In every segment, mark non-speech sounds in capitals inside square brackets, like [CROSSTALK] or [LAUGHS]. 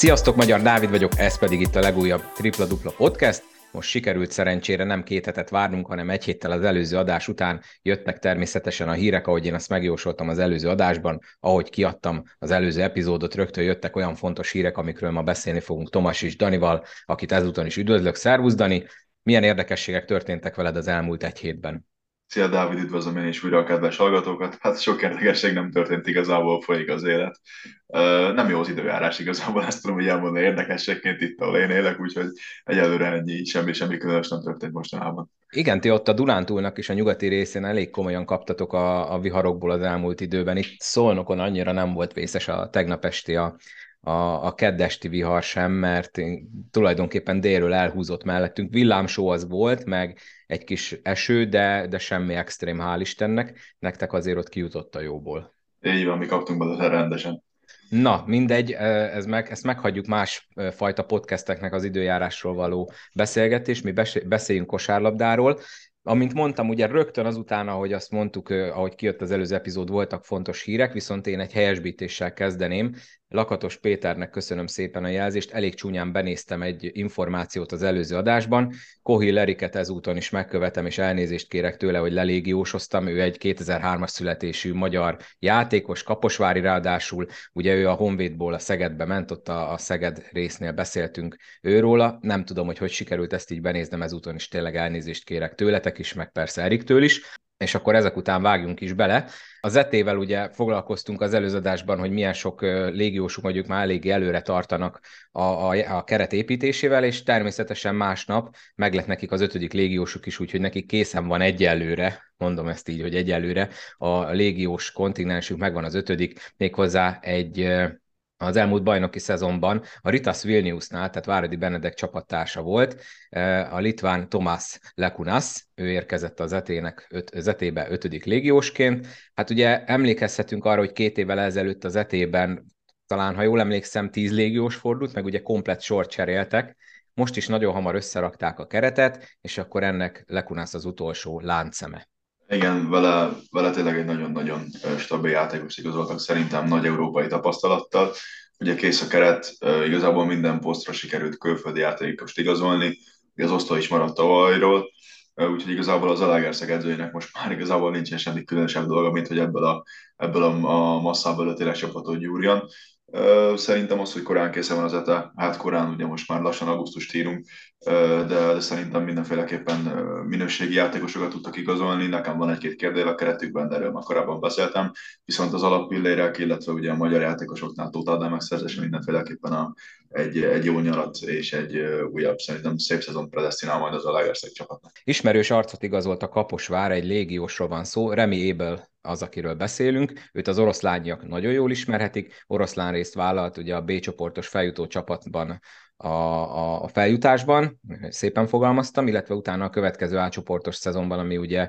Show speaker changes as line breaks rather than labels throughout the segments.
Sziasztok, Magyar Dávid vagyok, ez pedig itt a legújabb Tripla Dupla Podcast. Most sikerült szerencsére nem két hetet várnunk, hanem egy héttel az előző adás után jöttek természetesen a hírek, ahogy én azt megjósoltam az előző adásban, ahogy kiadtam az előző epizódot, rögtön jöttek olyan fontos hírek, amikről ma beszélni fogunk Tomas és Danival, akit ezúton is üdvözlök. Szervusz Dani! Milyen érdekességek történtek veled az elmúlt egy hétben?
Szia Dávid, üdvözlöm én is újra a kedves hallgatókat. Hát sok érdekesség nem történt igazából, folyik az élet. Nem jó az időjárás igazából, ezt tudom hogy elmondani érdekességként itt, ahol én élek, úgyhogy egyelőre ennyi, semmi, semmi különös nem történt mostanában.
Igen, ti ott a Dunántúlnak is a nyugati részén elég komolyan kaptatok a, a viharokból az elmúlt időben. Itt Szolnokon annyira nem volt vészes a tegnap esti a, a, a keddesti vihar sem, mert tulajdonképpen délről elhúzott mellettünk. Villámsó az volt, meg egy kis eső, de, de semmi extrém, hál' Istennek. Nektek azért ott kijutott a jóból.
Így van, mi kaptunk belőle rendesen.
Na, mindegy, ez meg, ezt meghagyjuk más fajta podcasteknek az időjárásról való beszélgetés, mi beszéljünk kosárlabdáról. Amint mondtam, ugye rögtön azután, ahogy azt mondtuk, ahogy kijött az előző epizód, voltak fontos hírek, viszont én egy helyesbítéssel kezdeném. Lakatos Péternek köszönöm szépen a jelzést, elég csúnyán benéztem egy információt az előző adásban. Kohi Leriket ezúton is megkövetem, és elnézést kérek tőle, hogy lelégiósoztam. Ő egy 2003-as születésű magyar játékos, kaposvári ráadásul. Ugye ő a Honvédból a Szegedbe ment, ott a, a Szeged résznél beszéltünk őróla. Nem tudom, hogy hogy sikerült ezt így benéznem, ezúton is tényleg elnézést kérek tőletek is, meg persze Eriktől is és akkor ezek után vágjunk is bele. A zetével ugye foglalkoztunk az előzadásban, hogy milyen sok légiósuk mondjuk már eléggé előre tartanak a, a, a keret építésével, és természetesen másnap meg lett nekik az ötödik légiósuk is, úgyhogy nekik készen van egyelőre, mondom ezt így, hogy egyelőre, a légiós kontinensük megvan az ötödik, méghozzá egy az elmúlt bajnoki szezonban a Ritas Vilniusnál, tehát Váradi Benedek csapattársa volt, a litván Tomás Lekunas, ő érkezett az etének öt, zetébe ötödik légiósként. Hát ugye emlékezhetünk arra, hogy két évvel ezelőtt az etében talán, ha jól emlékszem, tíz légiós fordult, meg ugye komplet sort cseréltek, most is nagyon hamar összerakták a keretet, és akkor ennek Lekunász az utolsó láncszeme.
Igen, vele, vele tényleg egy nagyon-nagyon stabil játékos igazoltak, szerintem nagy európai tapasztalattal. Ugye kész a keret, igazából minden posztra sikerült külföldi játékost igazolni, az osztó is maradt tavalyról, úgyhogy igazából az Alagerszeg edzőjének most már igazából nincsen semmi különösebb dolga, mint hogy ebből a, ebből a, a masszából a tényleg csapatot gyúrjan. Szerintem az, hogy korán készen van az ETA, hát korán ugye most már lassan augusztust írunk, de, de szerintem mindenféleképpen minőségi játékosokat tudtak igazolni. Nekem van egy-két kérdél a keretükben, de erről már korábban beszéltem. Viszont az alappillérek, illetve ugye a magyar játékosoknál Tóth Ádám megszerzése mindenféleképpen a, egy, egy jó nyarat és egy újabb, szerintem szép szezon predestinál majd az a Legerszeg csapatnak.
Ismerős arcot igazolt a Kaposvár, egy légiósról van szó, Remi Ébel az, akiről beszélünk. Őt az oroszlányak nagyon jól ismerhetik. Oroszlán részt vállalt ugye a B csoportos feljutó csapatban a, a, a feljutásban, szépen fogalmaztam, illetve utána a következő átcsoportos szezonban, ami ugye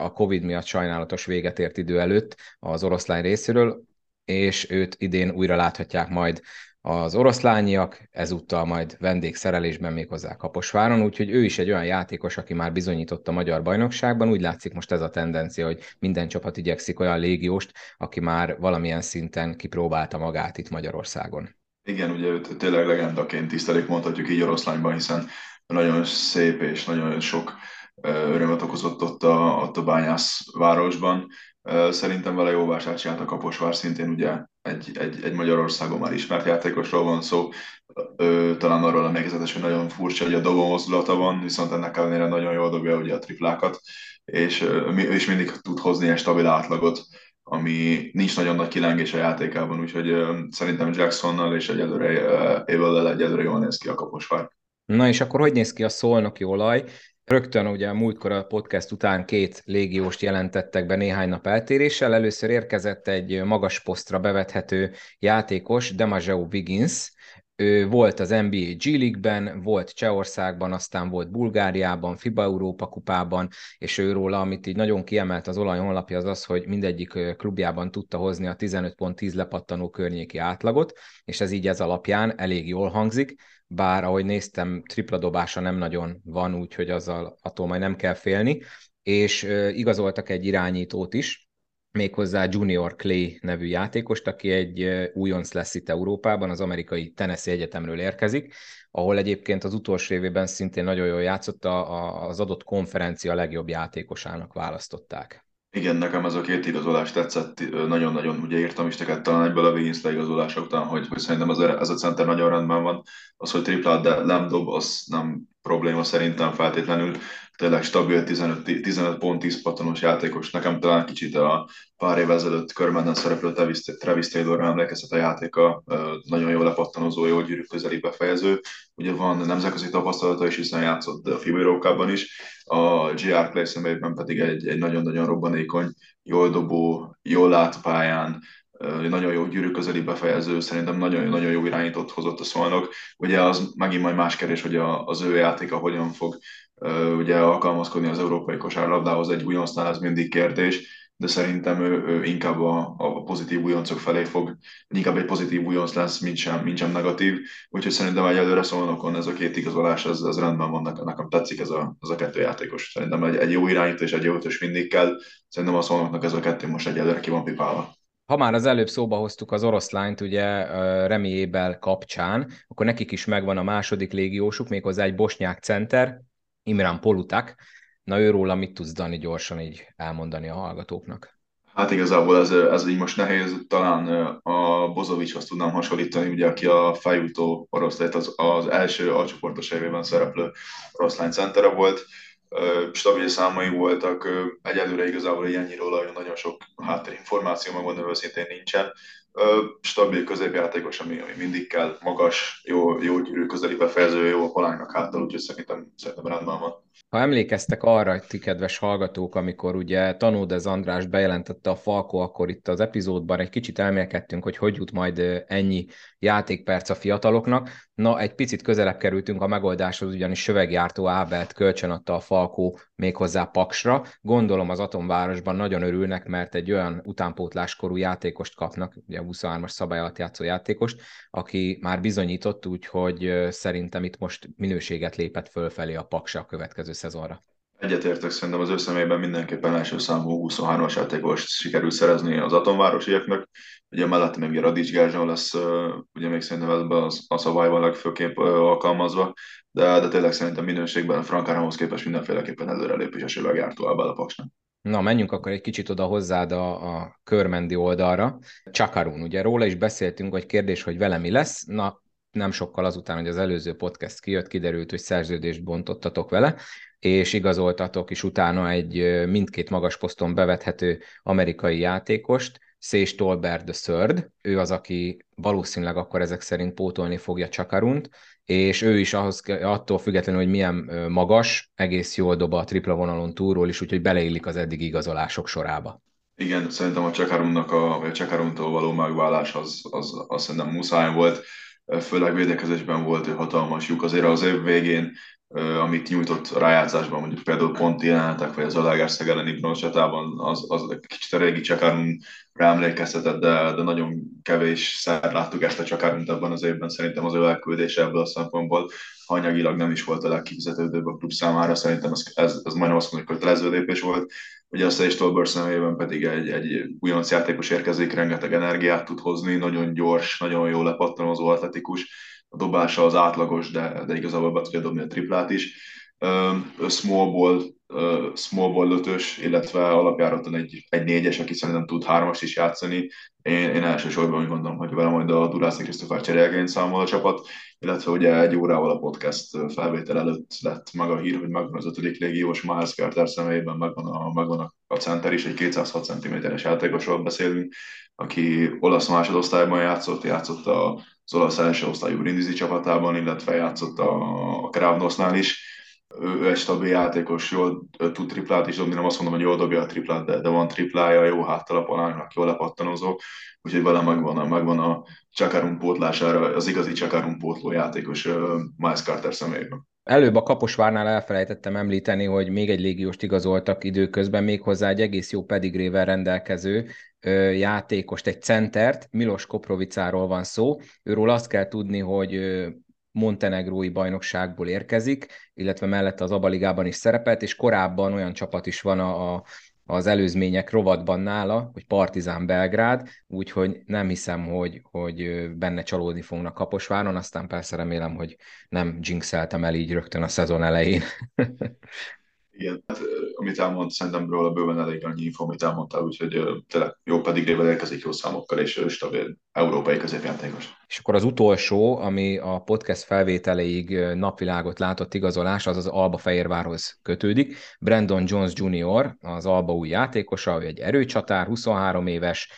a Covid miatt sajnálatos véget ért idő előtt az oroszlány részéről, és őt idén újra láthatják majd az oroszlányiak, ezúttal majd vendégszerelésben méghozzá Kaposváron, úgyhogy ő is egy olyan játékos, aki már bizonyított a magyar bajnokságban. Úgy látszik most ez a tendencia, hogy minden csapat igyekszik olyan légióst, aki már valamilyen szinten kipróbálta magát itt Magyarországon.
Igen, ugye őt tényleg legendaként tisztelik, mondhatjuk így oroszlányban, hiszen nagyon szép és nagyon sok örömet okozott ott a, ott a bányász városban. Szerintem vele jó vásárt csinált a Kaposvár, szintén ugye egy, egy, egy Magyarországon már ismert játékosról van szó. Ő, talán arról emlékezetes, hogy nagyon furcsa, hogy a dobó mozdulata van, viszont ennek ellenére nagyon jól dobja ugye a triplákat, és, és mindig tud hozni egy stabil átlagot ami nincs nagyon nagy kilengés a játékában, úgyhogy uh, szerintem Jacksonnal és egyelőre Évellel egyelőre jól néz ki a kaposvár.
Na és akkor hogy néz ki a szolnoki olaj? Rögtön ugye a múltkor a podcast után két légióst jelentettek be néhány nap eltéréssel. Először érkezett egy magas posztra bevethető játékos, Demajeu Wiggins, ő volt az NBA G League-ben, volt Csehországban, aztán volt Bulgáriában, FIBA Európa kupában, és őróla, amit így nagyon kiemelt az olaj honlapja, az az, hogy mindegyik klubjában tudta hozni a 15.10 lepattanó környéki átlagot, és ez így ez alapján elég jól hangzik, bár ahogy néztem, tripla dobása nem nagyon van, úgyhogy azzal attól majd nem kell félni, és igazoltak egy irányítót is, méghozzá Junior Clay nevű játékost, aki egy újonc lesz itt Európában, az amerikai Tennessee Egyetemről érkezik, ahol egyébként az utolsó évében szintén nagyon jól játszott, az adott konferencia legjobb játékosának választották.
Igen, nekem ez a két igazolás tetszett, nagyon-nagyon, ugye írtam is neked talán egyből a Wiggins leigazolása után, hogy, hogy szerintem ez a, ez a center nagyon rendben van. Az, hogy triplát, de nem dob, az nem probléma szerintem feltétlenül tényleg stabil 15, 15 pont, 10 patonos játékos. Nekem talán kicsit a pár év ezelőtt körmenden szereplő Travis, Travis Taylorra emlékezhet a játéka, nagyon jól lepattanozó, jó gyűrű közeli befejező. Ugye van nemzetközi tapasztalata is, hiszen játszott a FIBA is, a GR Play személyben pedig egy, egy nagyon-nagyon robbanékony, jól dobó, jól lát pályán, nagyon jó gyűrű közeli befejező, szerintem nagyon-nagyon jó irányított hozott a szolnok. Ugye az megint majd más kérdés, hogy a, az ő játéka hogyan fog ugye alkalmazkodni az európai kosárlabdához, egy újoncnál ez mindig kérdés, de szerintem ő, ő inkább a, a pozitív újoncok felé fog, inkább egy pozitív újonc lesz, mint sem, mint sem negatív, úgyhogy szerintem egyelőre szólnokon ez a két igazolás, ez, ez rendben van, nekem, tetszik ez a, ez a kettő játékos. Szerintem egy, egy jó irányító és egy jó ötös mindig kell, szerintem a szolnoknak ez a kettő most egyelőre ki van pipálva.
Ha már az előbb szóba hoztuk az oroszlányt, ugye Remi Ébel kapcsán, akkor nekik is megvan a második légiósuk, méghozzá egy bosnyák center, Imran Polutak. Na őróla mit tudsz, Dani, gyorsan így elmondani a hallgatóknak?
Hát igazából ez, ez így most nehéz, talán a Bozovicshoz tudnám hasonlítani, ugye, aki a fejútó orosz lett, az, az első alcsoportos évében szereplő oroszlány centere volt, stabil számai voltak, egyelőre igazából ilyen róla nagyon sok háttérinformáció, megmondom őszintén nincsen, stabil középjátékos, ami, ami mindig kell, magas, jó, jó gyűrű közeli befejező, jó a palánynak háttal, úgyhogy szerintem, szerintem rendben van.
Ha emlékeztek arra, ti kedves hallgatók, amikor ugye Tanódez András bejelentette a Falko, akkor itt az epizódban egy kicsit elmélkedtünk, hogy hogy jut majd ennyi játékperc a fiataloknak. Na, egy picit közelebb kerültünk a megoldáshoz, ugyanis Sövegjártó Ábelt kölcsönadta a Falkó méghozzá Paksra. Gondolom az Atomvárosban nagyon örülnek, mert egy olyan utánpótláskorú játékost kapnak, ugye a 23-as szabály alatt játszó játékost, aki már bizonyított, úgyhogy szerintem itt most minőséget lépett fölfelé a Paksa a következő szezonra.
Egyetértek, szerintem az ő személyben mindenképpen első számú 23-as játékost sikerült szerezni az atomvárosiaknak. Ugye mellett még Radics Gerzsó lesz, ugye még szerintem ebben a szabályban legfőképp alkalmazva, de, de tényleg szerintem minőségben Frank Áramhoz képest mindenféleképpen előrelépés a süvegjártó ebben a paksnak.
Na, menjünk akkor egy kicsit oda hozzád a, a körmendi oldalra. Csakarún, ugye róla is beszéltünk, hogy kérdés, hogy vele mi lesz. Na, nem sokkal azután, hogy az előző podcast kijött, kiderült, hogy szerződést bontottatok vele, és igazoltatok is utána egy mindkét magas poszton bevethető amerikai játékost, Szés Tolbert Third, ő az, aki valószínűleg akkor ezek szerint pótolni fogja Csakarunt, és ő is ahhoz, attól függetlenül, hogy milyen magas, egész jól dob a tripla vonalon túról is, úgyhogy beleillik az eddig igazolások sorába.
Igen, szerintem a Csakarunnak a, a Csakaruntól való megválás az, az, az szerintem muszáj volt, főleg védekezésben volt ő hatalmas lyuk. Azért az év végén amit nyújtott rájátszásban, mondjuk például pont jelenetek, vagy az Alegerszeg elleni bronzsatában, az, az kicsit a régi Csakarun emlékeztetett, de, de nagyon kevés szer láttuk ezt a Csakarunt ebben az évben, szerintem az ő elküldése ebből a szempontból anyagilag nem is volt a legkifizetődőbb a klub számára, szerintem ez, ez, ez majdnem azt mondjuk, hogy kötelező lépés volt. Ugye a Sage Tolbert személyében pedig egy, egy újonc játékos érkezik, rengeteg energiát tud hozni, nagyon gyors, nagyon jó lepattanozó, atletikus, a dobása az átlagos, de, de igazából be tudja dobni a triplát is. Uh, small ball, ötös, illetve alapjáraton egy, egy négyes, aki szerintem tud hármast is játszani. Én, én elsősorban úgy gondolom, hogy vele majd a Durászi Christopher cserélgein számol a csapat, illetve ugye egy órával a podcast felvétel előtt lett meg a hír, hogy megvan az ötödik légiós Miles Carter személyében, megvan a, megvan a, a center is, egy 206 cm-es játékosról beszélünk, aki olasz másodosztályban játszott, játszott a az olasz első osztályú Brindisi csapatában, illetve játszott a, Kravnosnál is. Ő, egy stabil játékos, jól tud triplát is dobni, nem azt mondom, hogy jól dobja a triplát, de, de van triplája, jó háttal a palánynak, jól lepattanozó, úgyhogy vele megvan a, megvan a Csakarun pótlására, az igazi Csakarun pótló játékos Miles Carter személyében.
Előbb a Kaposvárnál elfelejtettem említeni, hogy még egy légióst igazoltak időközben, méghozzá egy egész jó pedigrével rendelkező ö, játékost, egy centert, Milos Koprovicáról van szó. Őről azt kell tudni, hogy ö, montenegrói bajnokságból érkezik, illetve mellette az Abaligában is szerepelt, és korábban olyan csapat is van a, a az előzmények rovatban nála, hogy Partizán Belgrád, úgyhogy nem hiszem, hogy, hogy benne csalódni fognak Kaposváron, aztán persze remélem, hogy nem jinxeltem el így rögtön a szezon elején. [LAUGHS]
Igen, hát, amit elmond, szerintem róla bőven elég annyi info, amit elmondtál, úgyhogy tényleg jó rével érkezik jó számokkal, és stabil európai középjátékos.
És akkor az utolsó, ami a podcast felvételeig napvilágot látott igazolás, az az Alba Fehérvárhoz kötődik. Brandon Jones Jr., az Alba új játékosa, ő egy erőcsatár, 23 éves,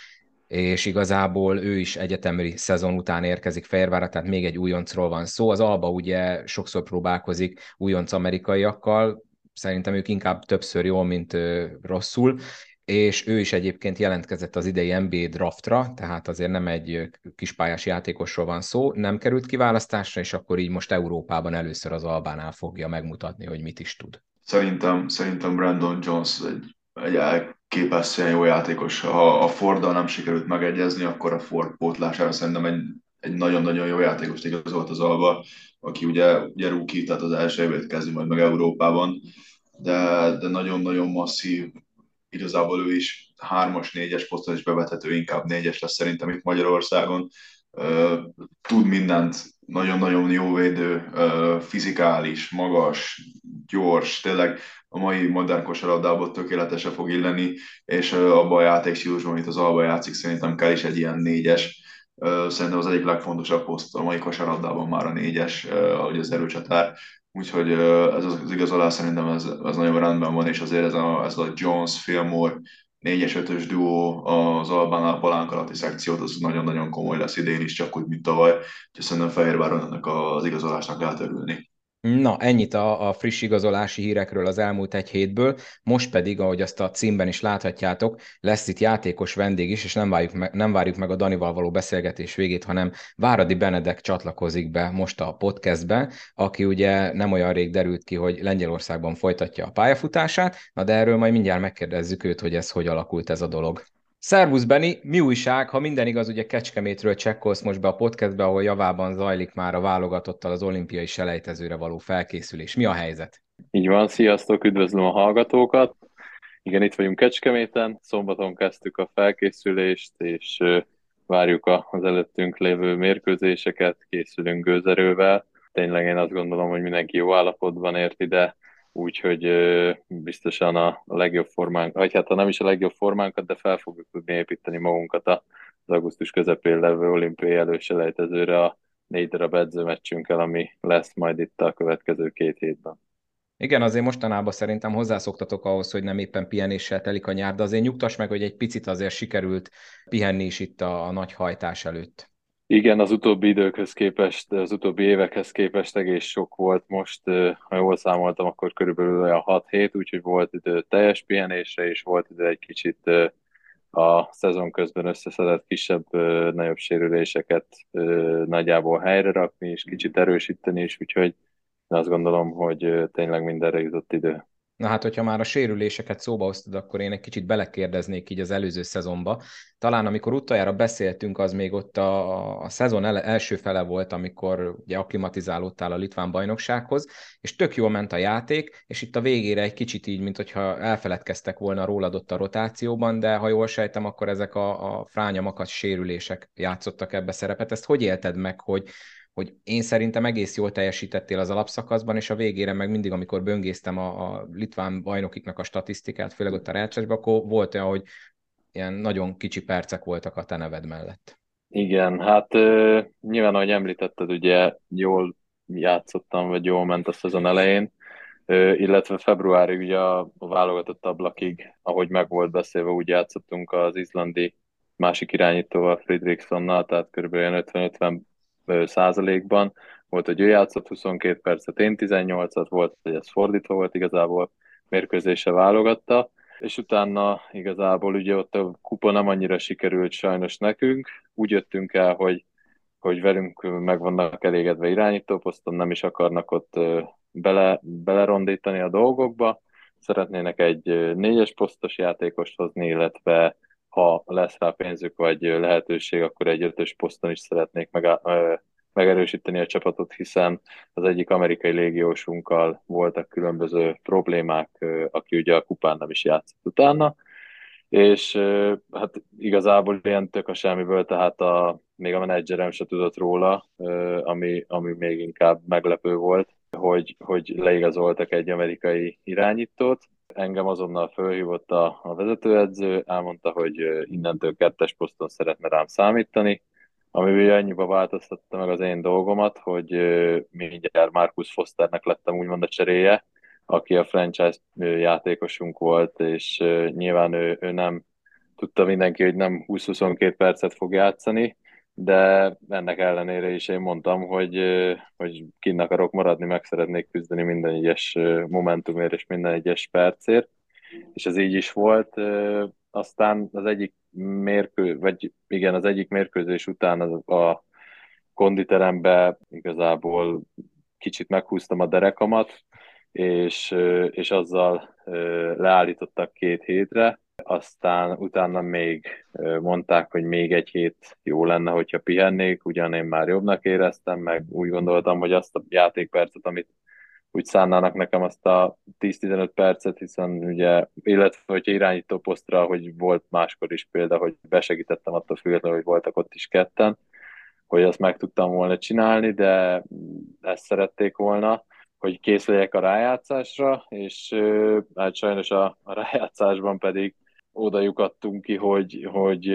és igazából ő is egyetemi szezon után érkezik Fehérvárra, tehát még egy újoncról van szó. Az Alba ugye sokszor próbálkozik újonc amerikaiakkal, szerintem ők inkább többször jól, mint rosszul, és ő is egyébként jelentkezett az idei NBA draftra, tehát azért nem egy kispályás játékosról van szó, nem került kiválasztásra, és akkor így most Európában először az Albánál fogja megmutatni, hogy mit is tud.
Szerintem, szerintem Brandon Jones egy, egy elképesztően jó játékos. Ha a Forddal nem sikerült megegyezni, akkor a Ford pótlására szerintem egy, egy nagyon-nagyon jó játékos igazolt az Alba, aki ugye, ugye rúki, tehát az első évét kezdi majd meg Európában de, de nagyon-nagyon masszív, igazából ő is hármas, négyes poszton is bevethető, inkább négyes lesz szerintem itt Magyarországon. Tud mindent, nagyon-nagyon jó védő, fizikális, magas, gyors, tényleg a mai modern kosarabdából tökéletesen fog illeni, és abban a játékstílusban, amit az Alba játszik, szerintem kell is egy ilyen négyes. Szerintem az egyik legfontosabb poszt a mai kosarabdában már a négyes, ahogy az erőcsatár. Úgyhogy ez az igazolás szerintem ez, ez nagyon rendben van, és azért ez a, ez a Jones, Fillmore, 4-es, 5-ös duó az Albán palánk alatti szekciót, az nagyon-nagyon komoly lesz idén is, csak úgy, mint tavaly. Úgyhogy szerintem Fehérváron ennek az igazolásnak lehet örülni.
Na, ennyit a, a friss igazolási hírekről az elmúlt egy hétből, most pedig, ahogy azt a címben is láthatjátok, lesz itt játékos vendég is, és nem várjuk meg, nem várjuk meg a Danival való beszélgetés végét, hanem Váradi Benedek csatlakozik be most a podcastbe, aki ugye nem olyan rég derült ki, hogy Lengyelországban folytatja a pályafutását, na de erről majd mindjárt megkérdezzük őt, hogy ez hogy alakult ez a dolog. Szervusz, Beni! Mi újság? Ha minden igaz, ugye Kecskemétről csekkolsz most be a podcastbe, ahol javában zajlik már a válogatottal az olimpiai selejtezőre való felkészülés. Mi a helyzet?
Így van, sziasztok, üdvözlöm a hallgatókat! Igen, itt vagyunk Kecskeméten, szombaton kezdtük a felkészülést, és várjuk az előttünk lévő mérkőzéseket, készülünk gőzerővel. Tényleg én azt gondolom, hogy mindenki jó állapotban ért ide, úgyhogy biztosan a legjobb formánk, vagy hát ha nem is a legjobb formánkat, de fel fogjuk tudni építeni magunkat az augusztus közepén levő olimpiai előselejtezőre a négy darab edzőmeccsünkkel, ami lesz majd itt a következő két hétben.
Igen, azért mostanában szerintem hozzászoktatok ahhoz, hogy nem éppen pihenéssel telik a nyár, de azért nyugtass meg, hogy egy picit azért sikerült pihenni is itt a, a nagy hajtás előtt.
Igen, az utóbbi időkhöz képest, az utóbbi évekhez képest egész sok volt most, ha jól számoltam, akkor körülbelül olyan 6 hét, úgyhogy volt idő teljes pihenésre, és volt idő egy kicsit a szezon közben összeszedett kisebb, nagyobb sérüléseket nagyjából helyre rakni, és kicsit erősíteni is, úgyhogy azt gondolom, hogy tényleg mindenre jutott idő.
Na hát, hogyha már a sérüléseket szóba hoztad, akkor én egy kicsit belekérdeznék így az előző szezonba. Talán amikor utoljára beszéltünk, az még ott a, a szezon ele, első fele volt, amikor ugye aklimatizálódtál a litván bajnoksághoz, és tök jól ment a játék, és itt a végére egy kicsit így, mint hogyha elfeledkeztek volna rólad ott a rotációban, de ha jól sejtem, akkor ezek a, a frányamakat sérülések játszottak ebbe szerepet. Ezt hogy élted meg, hogy hogy én szerintem egész jól teljesítettél az alapszakaszban, és a végére meg mindig, amikor böngésztem a, a litván bajnokiknak a statisztikát, főleg ott a rácsásban, akkor volt olyan, hogy ilyen nagyon kicsi percek voltak a te neved mellett.
Igen, hát uh, nyilván, ahogy említetted, ugye jól játszottam, vagy jól ment a szezon elején, uh, illetve februárig ugye a, a válogatott ablakig, ahogy meg volt beszélve, úgy játszottunk az izlandi másik irányítóval, Friedrichsonnal, tehát kb. 50-50 százalékban. Volt, hogy ő játszott 22 percet, én 18-at, volt, hogy ez fordítva volt igazából, mérkőzése válogatta, és utána igazából ugye ott a kupa nem annyira sikerült sajnos nekünk. Úgy jöttünk el, hogy, hogy velünk meg vannak elégedve irányítóposzton, nem is akarnak ott bele, belerondítani a dolgokba. Szeretnének egy négyes posztos játékost hozni, illetve ha lesz rá pénzük vagy lehetőség, akkor egy ötös poszton is szeretnék meg, megerősíteni a csapatot, hiszen az egyik amerikai légiósunkkal voltak különböző problémák, aki ugye a kupán nem is játszott utána, és hát igazából ilyen tök a semmiből, tehát a, még a menedzserem se tudott róla, ami, ami még inkább meglepő volt, hogy, hogy leigazoltak egy amerikai irányítót. Engem azonnal fölhívott a, a vezetőedző, elmondta, hogy innentől kettes poszton szeretne rám számítani, ami annyiba változtatta meg az én dolgomat, hogy mindjárt Marcus Fosternek lettem úgymond a cseréje, aki a franchise játékosunk volt, és nyilván ő, ő nem tudta mindenki, hogy nem 20-22 percet fog játszani, de ennek ellenére is én mondtam, hogy, hogy kinn akarok maradni, meg szeretnék küzdeni minden egyes momentumért és minden egyes percért, és ez így is volt. Aztán az egyik mérkő, vagy igen, az egyik mérkőzés után a, a konditerembe igazából kicsit meghúztam a derekamat, és, és azzal leállítottak két hétre, aztán utána még mondták, hogy még egy hét jó lenne, hogyha pihennék, ugyan én már jobbnak éreztem, meg úgy gondoltam, hogy azt a játékpercet, amit úgy szánnának nekem azt a 10-15 percet, hiszen ugye, illetve hogyha irányító posztra, hogy volt máskor is példa, hogy besegítettem attól függetlenül, hogy voltak ott is ketten, hogy azt meg tudtam volna csinálni, de ezt szerették volna, hogy kész legyek a rájátszásra, és hát sajnos a, a rájátszásban pedig oda lyukadtunk ki, hogy, hogy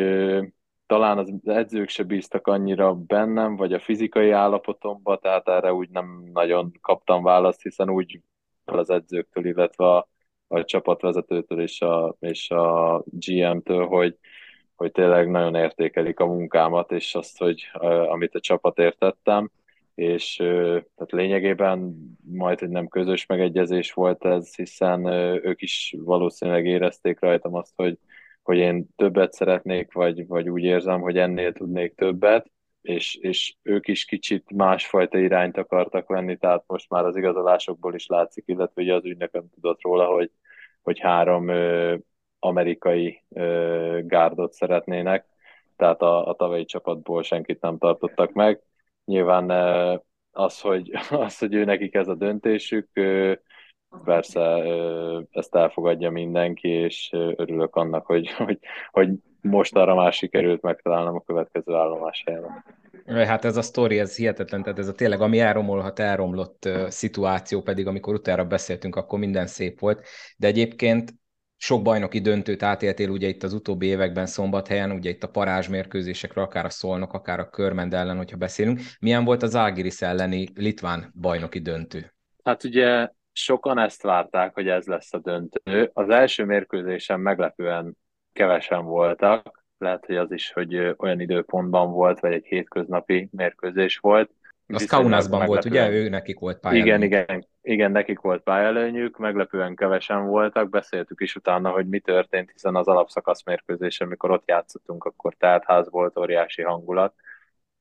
talán az edzők se bíztak annyira bennem, vagy a fizikai állapotomba, tehát erre úgy nem nagyon kaptam választ, hiszen úgy az edzőktől, illetve a, a csapatvezetőtől és a, és a GM-től, hogy, hogy tényleg nagyon értékelik a munkámat, és azt, hogy amit a csapat értettem, és tehát lényegében majd, hogy nem közös megegyezés volt ez, hiszen ők is valószínűleg érezték rajtam azt, hogy, hogy én többet szeretnék, vagy, vagy úgy érzem, hogy ennél tudnék többet, és, és ők is kicsit másfajta irányt akartak venni, tehát most már az igazolásokból is látszik, illetve ugye az ügynököm tudott róla, hogy, hogy három ö, amerikai ö, gárdot szeretnének, tehát a, a tavalyi csapatból senkit nem tartottak meg. Nyilván az, hogy, [LAUGHS] az, hogy ő nekik ez a döntésük, persze ezt elfogadja mindenki, és örülök annak, hogy, [LAUGHS] hogy, hogy most arra már sikerült megtalálnom a következő állomás helyen.
Hát ez a sztori, ez hihetetlen, tehát ez a tényleg, ami elromolhat, elromlott uh, szituáció, pedig amikor utána beszéltünk, akkor minden szép volt, de egyébként sok bajnoki döntőt átéltél ugye itt az utóbbi években szombathelyen, ugye itt a parázsmérkőzésekről, akár a Szolnok, akár a Körmend ellen, hogyha beszélünk. Milyen volt az Ágiris elleni litván bajnoki döntő?
Hát ugye sokan ezt várták, hogy ez lesz a döntő. Az első mérkőzésen meglepően kevesen voltak, lehet, hogy az is, hogy olyan időpontban volt, vagy egy hétköznapi mérkőzés volt.
Az Kaunasban volt, ugye? Ő nekik volt pályelőnyük.
Igen, igen, igen, nekik volt pályelőnyük, meglepően kevesen voltak, beszéltük is utána, hogy mi történt, hiszen az alapszakasz mérkőzésen, amikor ott játszottunk, akkor teltház volt, óriási hangulat.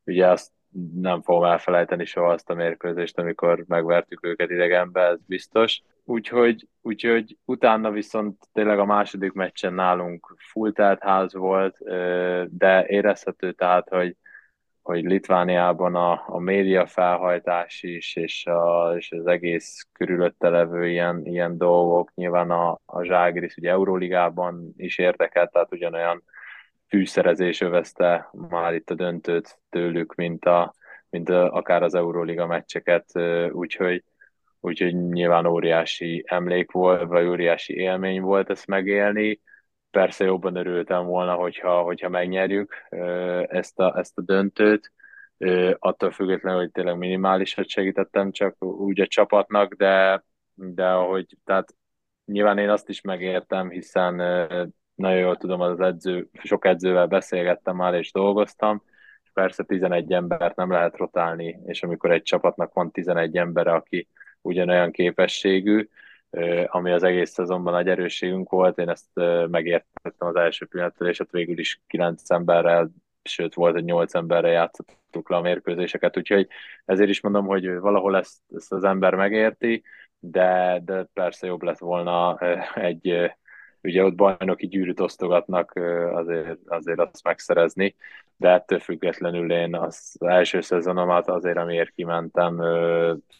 Ugye azt nem fogom elfelejteni soha azt a mérkőzést, amikor megvertük őket idegenbe, ez biztos. Úgyhogy, úgyhogy utána viszont tényleg a második meccsen nálunk full ház volt, de érezhető tehát, hogy, hogy Litvániában a, a média felhajtás is, és, a, és az egész körülötte levő ilyen, ilyen dolgok, nyilván a, a Zságris ugye Euróligában is érdekelt, tehát ugyanolyan fűszerezés övezte már itt a döntőt tőlük, mint, a, mint a, akár az Euróliga meccseket, úgyhogy, úgyhogy nyilván óriási emlék volt, vagy óriási élmény volt ezt megélni. Persze jobban örültem volna, hogyha, hogyha megnyerjük ezt a, ezt a döntőt, attól függetlenül, hogy tényleg minimálisat segítettem csak úgy a csapatnak, de, de ahogy, tehát nyilván én azt is megértem, hiszen nagyon jól tudom, az edző, sok edzővel beszélgettem már és dolgoztam, persze 11 embert nem lehet rotálni, és amikor egy csapatnak van 11 embere, aki ugyanolyan képességű, ami az egész szezonban nagy erősségünk volt, én ezt megértettem az első pillanattól, és ott végül is 9 emberrel, sőt volt, hogy 8 emberre játszottuk le a mérkőzéseket, úgyhogy ezért is mondom, hogy valahol ezt, ezt az ember megérti, de, de persze jobb lett volna egy ugye ott bajnoki gyűrűt osztogatnak azért, azért azt megszerezni, de ettől függetlenül én az első szezonomat azért, amiért kimentem,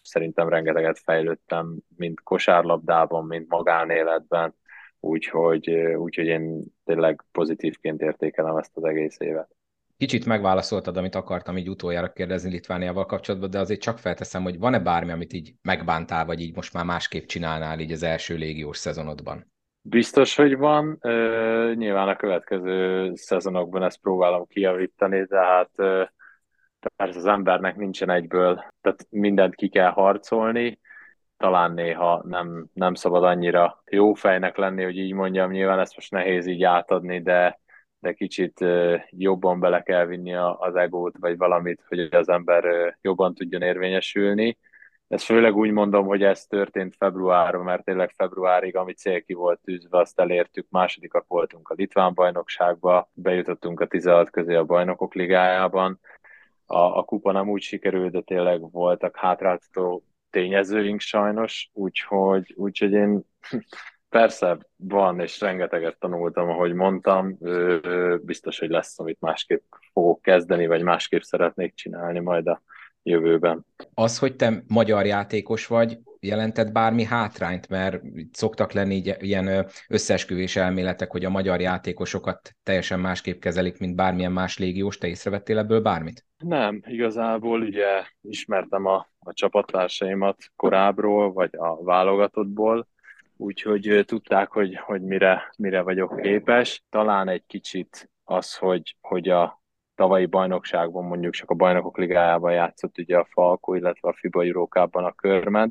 szerintem rengeteget fejlődtem, mint kosárlabdában, mint magánéletben, úgyhogy, úgyhogy én tényleg pozitívként értékelem ezt az egész évet.
Kicsit megválaszoltad, amit akartam így utoljára kérdezni Litvániával kapcsolatban, de azért csak felteszem, hogy van-e bármi, amit így megbántál, vagy így most már másképp csinálnál így az első légiós szezonodban?
Biztos, hogy van. nyilván a következő szezonokban ezt próbálom kijavítani, de hát persze az embernek nincsen egyből, tehát mindent ki kell harcolni, talán néha nem, nem szabad annyira jó fejnek lenni, hogy így mondjam, nyilván ezt most nehéz így átadni, de, de kicsit jobban bele kell vinni az egót, vagy valamit, hogy az ember jobban tudjon érvényesülni. Ezt főleg úgy mondom, hogy ez történt februárban, mert tényleg februárig, ami cél ki volt tűzve, azt elértük, másodikak voltunk a Litván bajnokságba, bejutottunk a 16 közé a bajnokok ligájában. A, a kupa nem úgy sikerült, de tényleg voltak hátráltató tényezőink sajnos, úgyhogy, úgyhogy én [LAUGHS] persze van, és rengeteget tanultam, ahogy mondtam, biztos, hogy lesz, amit másképp fogok kezdeni, vagy másképp szeretnék csinálni majd a jövőben.
Az, hogy te magyar játékos vagy, jelentett bármi hátrányt, mert szoktak lenni ilyen összeesküvés elméletek, hogy a magyar játékosokat teljesen másképp kezelik, mint bármilyen más légiós. Te észrevettél ebből bármit?
Nem, igazából ugye ismertem a, a csapattársaimat korábbról, vagy a válogatottból, úgyhogy tudták, hogy, hogy mire, mire vagyok képes. Talán egy kicsit az, hogy, hogy a tavalyi bajnokságban mondjuk csak a bajnokok ligájában játszott ugye a Falko, illetve a FIBA Eurókában a körmed,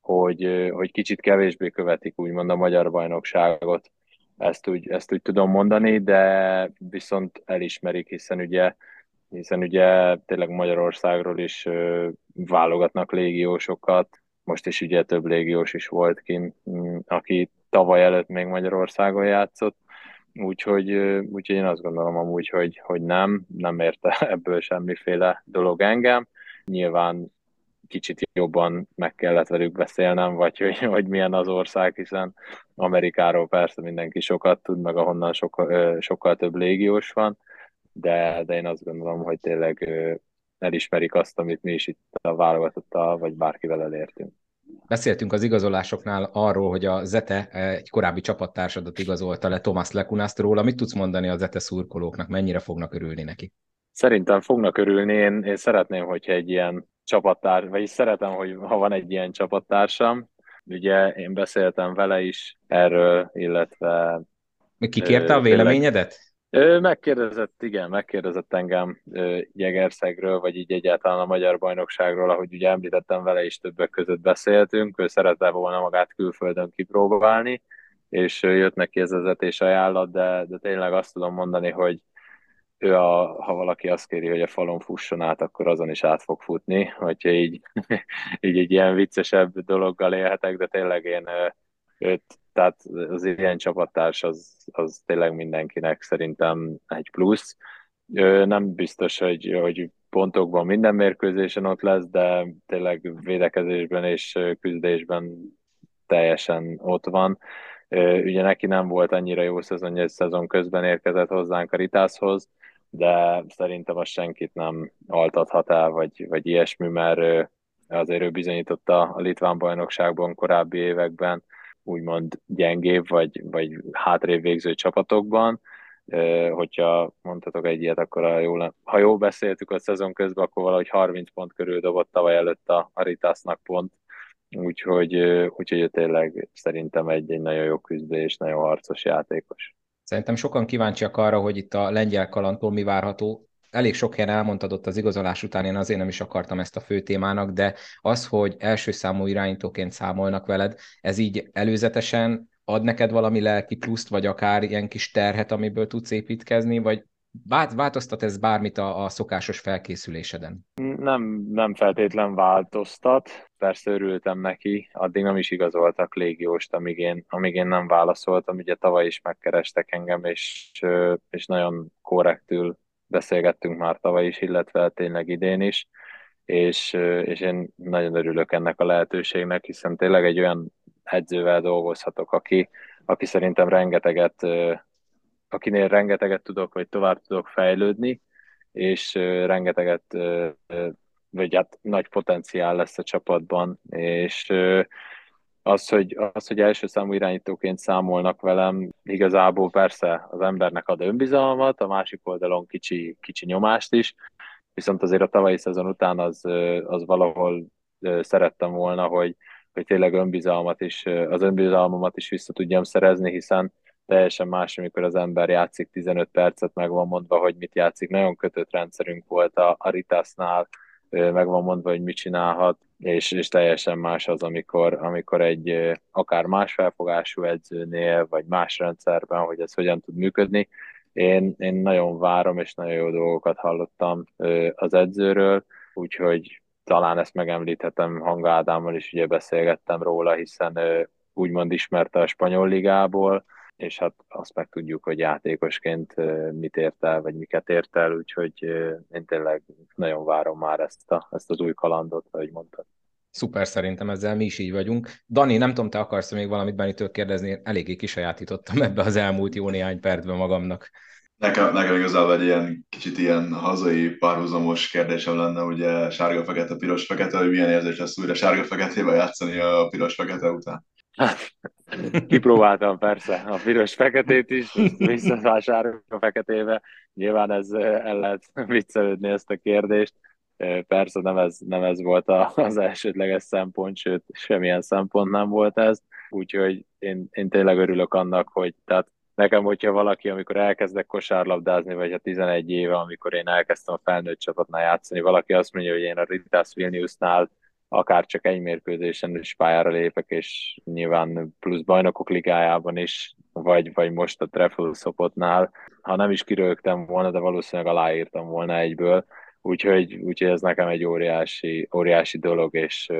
hogy, hogy kicsit kevésbé követik úgymond a magyar bajnokságot. Ezt úgy, ezt úgy tudom mondani, de viszont elismerik, hiszen ugye hiszen ugye tényleg Magyarországról is válogatnak légiósokat, most is ugye több légiós is volt kint, aki tavaly előtt még Magyarországon játszott, úgyhogy, úgyhogy én azt gondolom amúgy, hogy, hogy nem, nem érte [LAUGHS] ebből semmiféle dolog engem. Nyilván kicsit jobban meg kellett velük beszélnem, vagy hogy, [LAUGHS] hogy milyen az ország, hiszen Amerikáról persze mindenki sokat tud, meg ahonnan sokkal, sokkal több légiós van, de, de én azt gondolom, hogy tényleg elismerik azt, amit mi is itt a válogatottal, vagy bárkivel elértünk.
Beszéltünk az igazolásoknál arról, hogy a Zete egy korábbi csapattársadat igazolta le Thomas Lekunaszt róla. Mit tudsz mondani a Zete szurkolóknak? Mennyire fognak örülni neki?
Szerintem fognak örülni. Én, én szeretném, hogyha egy ilyen csapattárs, vagyis szeretem, hogy ha van egy ilyen csapattársam. Ugye én beszéltem vele is erről, illetve...
Kikérte a véleményedet?
Megkérdezett, igen, megkérdezett engem Jegerszegről, vagy így egyáltalán a magyar bajnokságról, ahogy ugye említettem vele is többek között beszéltünk, ő szerette volna magát külföldön kipróbálni, és jött neki ez az etés ajánlat, de, de tényleg azt tudom mondani, hogy ő a, ha valaki azt kéri, hogy a falon fusson át, akkor azon is át fog futni, hogyha így, [LAUGHS] így egy ilyen viccesebb dologgal élhetek, de tényleg én őt tehát az ilyen csapattárs az, az tényleg mindenkinek szerintem egy plusz. Nem biztos, hogy, hogy pontokban minden mérkőzésen ott lesz, de tényleg védekezésben és küzdésben teljesen ott van. Ugye neki nem volt annyira jó szezonja, hogy szezon közben érkezett hozzánk a Ritászhoz, de szerintem az senkit nem altathat el, vagy, vagy ilyesmi, mert azért ő bizonyította a Litván bajnokságban korábbi években, úgymond gyengébb vagy, vagy hátrébb végző csapatokban. Hogyha mondhatok egy ilyet, akkor a jól, ha jól beszéltük a szezon közben, akkor valahogy 30 pont körül dobott tavaly előtt a Aritasnak pont, úgyhogy, úgyhogy tényleg szerintem egy, egy nagyon jó küzdő nagyon harcos játékos.
Szerintem sokan kíváncsiak arra, hogy itt a lengyel kalantól mi várható elég sok helyen elmondtad ott az igazolás után, én azért nem is akartam ezt a fő témának, de az, hogy első számú irányítóként számolnak veled, ez így előzetesen ad neked valami lelki pluszt, vagy akár ilyen kis terhet, amiből tudsz építkezni, vagy változtat ez bármit a, a szokásos felkészüléseden?
Nem, nem feltétlen változtat. Persze örültem neki, addig nem is igazoltak légióst, amíg én, amíg én nem válaszoltam. Ugye tavaly is megkerestek engem, és, és nagyon korrektül beszélgettünk már tavaly is, illetve tényleg idén is, és, és én nagyon örülök ennek a lehetőségnek, hiszen tényleg egy olyan edzővel dolgozhatok, aki, aki szerintem rengeteget, akinél rengeteget tudok, vagy tovább tudok fejlődni, és rengeteget, vagy hát nagy potenciál lesz a csapatban, és az, hogy, az, hogy első számú irányítóként számolnak velem, igazából persze az embernek ad önbizalmat, a másik oldalon kicsi, kicsi nyomást is, viszont azért a tavalyi szezon után az, az valahol szerettem volna, hogy, hogy tényleg önbizalmat is, az önbizalmamat is vissza tudjam szerezni, hiszen teljesen más, amikor az ember játszik 15 percet, meg van mondva, hogy mit játszik. Nagyon kötött rendszerünk volt a, a Ritasnál, meg van mondva, hogy mit csinálhat, és, és teljesen más az, amikor, amikor egy akár más felfogású edzőnél, vagy más rendszerben, hogy ez hogyan tud működni. Én, én nagyon várom, és nagyon jó dolgokat hallottam az edzőről, úgyhogy talán ezt megemlíthetem Hanga Ádámmal is, ugye beszélgettem róla, hiszen úgymond ismerte a spanyol ligából, és hát azt meg tudjuk, hogy játékosként mit ért el, vagy miket ért el, úgyhogy én tényleg nagyon várom már ezt, a, ezt az új kalandot, ahogy mondtad.
Szuper, szerintem ezzel mi is így vagyunk. Dani, nem tudom, te akarsz még valamit Benitől kérdezni, én eléggé kisajátítottam ebbe az elmúlt jó néhány percben magamnak.
Nekem, nekem igazából egy ilyen kicsit ilyen hazai párhuzamos kérdésem lenne, ugye sárga-fekete, piros-fekete, hogy milyen érzés lesz újra sárga-feketével játszani a piros-fekete után?
Kipróbáltam persze a piros-feketét is, [LAUGHS] vissza a feketébe. Nyilván ez el lehet [LAUGHS] viccelődni ezt a kérdést. Persze nem ez, nem ez volt az elsődleges szempont, sőt, semmilyen szempont nem volt ez. Úgyhogy én, én tényleg örülök annak, hogy tehát nekem, hogyha valaki, amikor elkezdek kosárlabdázni, vagy a 11 éve, amikor én elkezdtem a felnőtt csapatnál játszani, valaki azt mondja, hogy én a Ritas Vilniusnál akár csak egy mérkőzésen is pályára lépek, és nyilván plusz bajnokok ligájában is, vagy, vagy most a Treffel Szopotnál, ha nem is kirögtem volna, de valószínűleg aláírtam volna egyből, úgyhogy, úgyhogy ez nekem egy óriási, óriási dolog, és,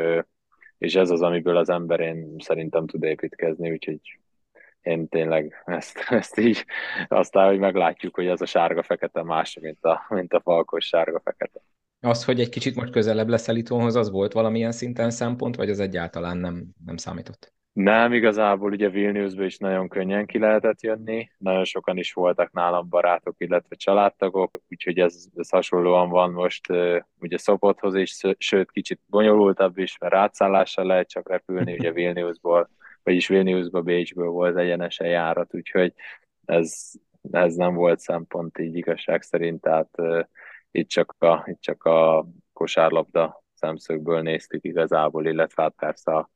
és ez az, amiből az ember én szerintem tud építkezni, úgyhogy én tényleg ezt, [LAUGHS] ezt így, aztán, hogy meglátjuk, hogy ez a sárga-fekete más, mint a, mint a falkos sárga-fekete.
Az, hogy egy kicsit most közelebb lesz Elitonhoz, az volt valamilyen szinten szempont, vagy az egyáltalán nem, nem számított?
Nem, igazából ugye Vilniusba is nagyon könnyen ki lehetett jönni, nagyon sokan is voltak nálam barátok, illetve családtagok, úgyhogy ez, ez hasonlóan van most ugye Szopothoz is, sőt kicsit bonyolultabb is, mert átszállással lehet csak repülni, ugye Vilniusból, vagyis Vilniusba, Bécsből volt egyenesen járat, úgyhogy ez, ez nem volt szempont így igazság szerint, tehát itt csak a, itt csak a kosárlabda szemszögből néztük igazából, illetve hát persze a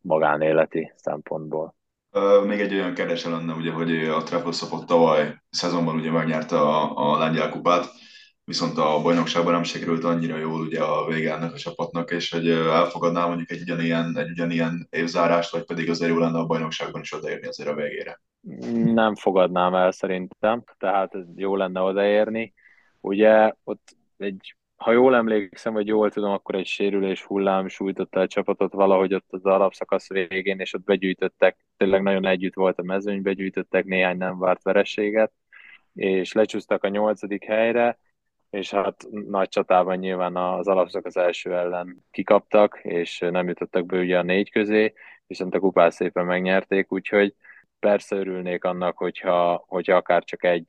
magánéleti szempontból.
Még egy olyan kérdés lenne, ugye, hogy a Trefloszopot tavaly szezonban ugye megnyerte a, a lengyel kupát, viszont a bajnokságban nem sikerült annyira jól ugye a vége ennek a csapatnak, és hogy elfogadná mondjuk egy ugyanilyen, egy ugyanilyen évzárást, vagy pedig azért jó lenne a bajnokságban is odaérni azért a végére?
Nem fogadnám el szerintem, tehát jó lenne odaérni. Ugye ott egy, ha jól emlékszem, vagy jól tudom, akkor egy sérülés hullám sújtotta a csapatot valahogy ott az alapszakasz végén, és ott begyűjtöttek, tényleg nagyon együtt volt a mezőny, begyűjtöttek néhány nem várt verességet, és lecsúsztak a nyolcadik helyre, és hát nagy csatában nyilván az alapszakasz első ellen kikaptak, és nem jutottak be ugye a négy közé, viszont a kupát szépen megnyerték, úgyhogy persze örülnék annak, hogyha, hogyha akár csak egy,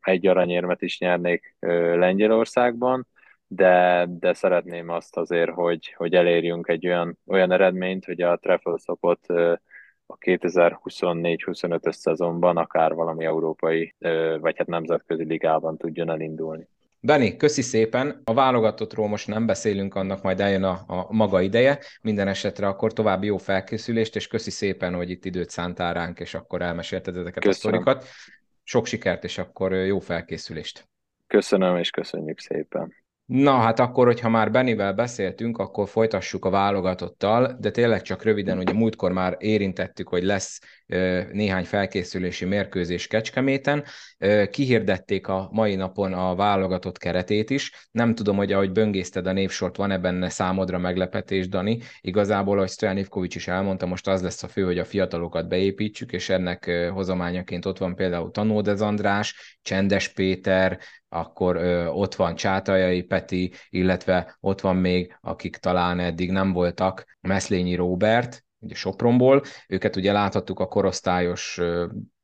egy aranyérmet is nyernék Lengyelországban, de, de szeretném azt azért, hogy, hogy elérjünk egy olyan, olyan eredményt, hogy a Treffel szokott a 2024-25-ös szezonban akár valami európai, vagy hát nemzetközi ligában tudjon elindulni.
Dani, köszi szépen. A válogatottról most nem beszélünk, annak majd eljön a, a maga ideje. Minden esetre akkor további jó felkészülést, és köszi szépen, hogy itt időt szántál ránk, és akkor elmesélted ezeket Köszönöm. a sztorikat. Sok sikert, és akkor jó felkészülést.
Köszönöm, és köszönjük szépen.
Na hát akkor, hogyha már Benivel beszéltünk, akkor folytassuk a válogatottal, de tényleg csak röviden, ugye múltkor már érintettük, hogy lesz néhány felkészülési mérkőzés Kecskeméten. Kihirdették a mai napon a válogatott keretét is. Nem tudom, hogy ahogy böngészted a névsort, van-e benne számodra meglepetés, Dani. Igazából, ahogy Stojan Ivkovics is elmondta, most az lesz a fő, hogy a fiatalokat beépítsük, és ennek hozományaként ott van például Tanódez András, Csendes Péter, akkor ö, ott van Csátajai Peti, illetve ott van még, akik talán eddig nem voltak, Meszlényi Robert, ugye Sopronból, őket ugye láthattuk a korosztályos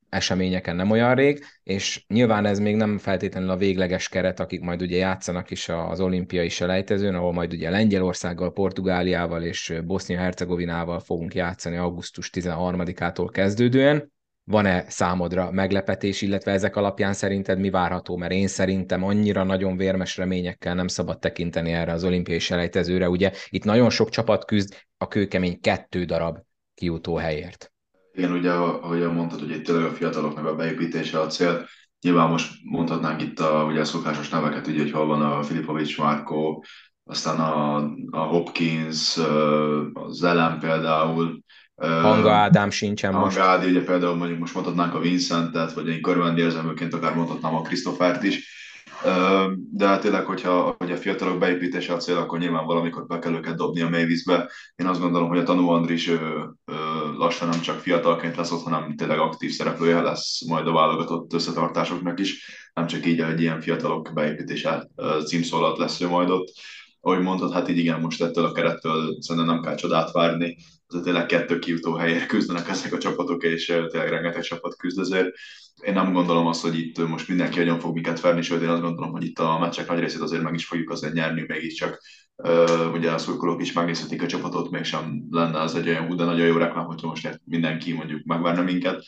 eseményeken nem olyan rég, és nyilván ez még nem feltétlenül a végleges keret, akik majd ugye játszanak is az olimpiai selejtezőn, ahol majd ugye Lengyelországgal, Portugáliával és Bosznia-Hercegovinával fogunk játszani augusztus 13-ától kezdődően. Van-e számodra meglepetés, illetve ezek alapján szerinted mi várható? Mert én szerintem annyira nagyon vérmes reményekkel nem szabad tekinteni erre az olimpiai selejtezőre. Ugye itt nagyon sok csapat küzd a kőkemény kettő darab kijutó helyért.
Igen, ugye, ahogy mondtad, hogy itt tényleg a fiataloknak a beépítése a cél. Nyilván most mondhatnánk itt a, ugye a szokásos neveket, ugye, hogy hol van a Filipovics Márkó, aztán a, a Hopkins, a Zelen például.
Hanga Ádám sincsen
Hanga most. Ádi, ugye például mondjuk most mondhatnánk a Vincentet, vagy én körvendi érzelmőként akár mondhatnám a Krisztofert is de hát tényleg, hogyha hogy a fiatalok beépítése a cél, akkor nyilván valamikor be kell őket dobni a mélyvízbe. Én azt gondolom, hogy a tanú Andris lassan nem csak fiatalként lesz ott, hanem tényleg aktív szereplője lesz majd a válogatott összetartásoknak is. Nem csak így egy ilyen fiatalok beépítése címszólat lesz ő majd ott. Ahogy mondtad, hát így igen, most ettől a kerettől szerintem nem kell csodát várni. Az tényleg kettő kijutó helyért küzdenek ezek a csapatok, és tényleg rengeteg csapat küzd ezért én nem gondolom azt, hogy itt most mindenki nagyon fog minket verni, sőt én azt gondolom, hogy itt a meccsek nagy részét azért meg is fogjuk azért nyerni, mégiscsak uh, ugye a szurkolók is megnézhetik a csapatot, mégsem lenne az egy olyan de nagyon jó reklám, hogyha most mindenki mondjuk megverne minket.